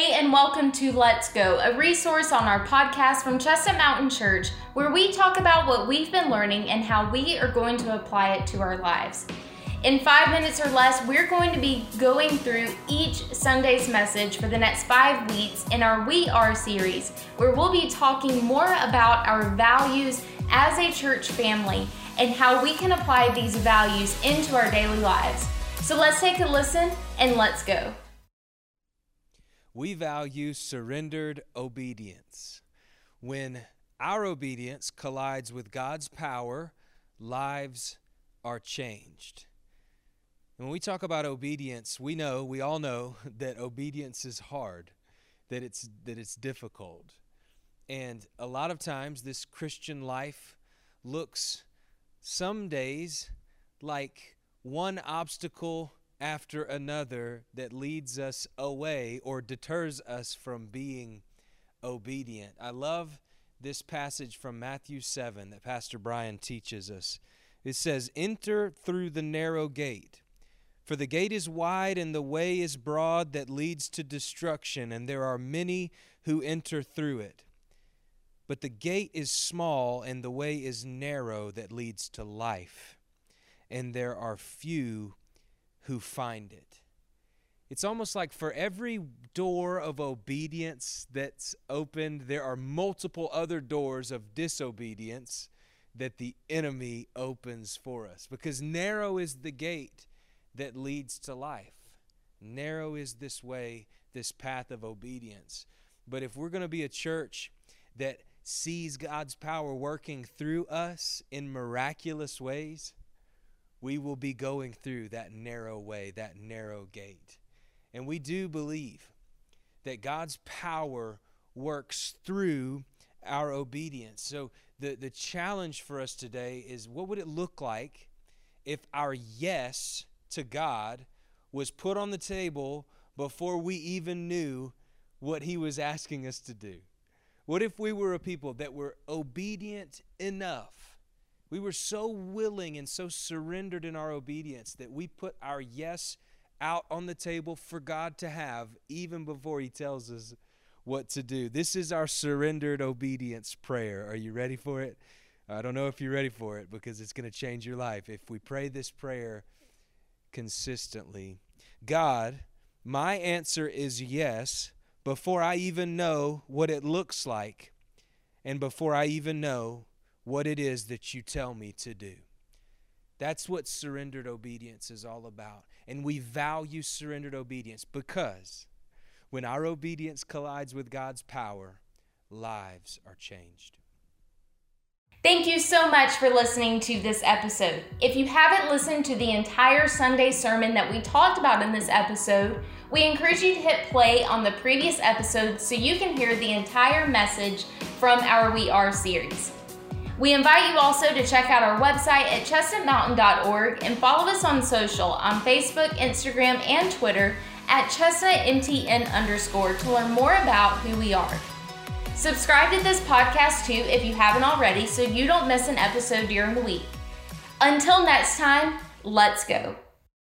Hey, and welcome to Let's Go, a resource on our podcast from Chestnut Mountain Church, where we talk about what we've been learning and how we are going to apply it to our lives. In five minutes or less, we're going to be going through each Sunday's message for the next five weeks in our We Are series, where we'll be talking more about our values as a church family and how we can apply these values into our daily lives. So let's take a listen and let's go. We value surrendered obedience. When our obedience collides with God's power, lives are changed. And when we talk about obedience, we know, we all know that obedience is hard, that it's that it's difficult. And a lot of times this Christian life looks some days like one obstacle after another that leads us away or deters us from being obedient. I love this passage from Matthew 7 that Pastor Brian teaches us. It says, Enter through the narrow gate. For the gate is wide and the way is broad that leads to destruction, and there are many who enter through it. But the gate is small and the way is narrow that leads to life, and there are few who find it. It's almost like for every door of obedience that's opened, there are multiple other doors of disobedience that the enemy opens for us. Because narrow is the gate that leads to life. Narrow is this way, this path of obedience. But if we're going to be a church that sees God's power working through us in miraculous ways, we will be going through that narrow way, that narrow gate. And we do believe that God's power works through our obedience. So the, the challenge for us today is what would it look like if our yes to God was put on the table before we even knew what He was asking us to do? What if we were a people that were obedient enough we were so willing and so surrendered in our obedience that we put our yes out on the table for God to have even before He tells us what to do. This is our surrendered obedience prayer. Are you ready for it? I don't know if you're ready for it because it's going to change your life if we pray this prayer consistently. God, my answer is yes before I even know what it looks like and before I even know what it is that you tell me to do. That's what surrendered obedience is all about. And we value surrendered obedience because when our obedience collides with God's power, lives are changed. Thank you so much for listening to this episode. If you haven't listened to the entire Sunday sermon that we talked about in this episode, we encourage you to hit play on the previous episode so you can hear the entire message from our We Are series. We invite you also to check out our website at chestnutmountain.org and follow us on social on Facebook, Instagram, and Twitter at chestnutmtn underscore to learn more about who we are. Subscribe to this podcast too if you haven't already so you don't miss an episode during the week. Until next time, let's go.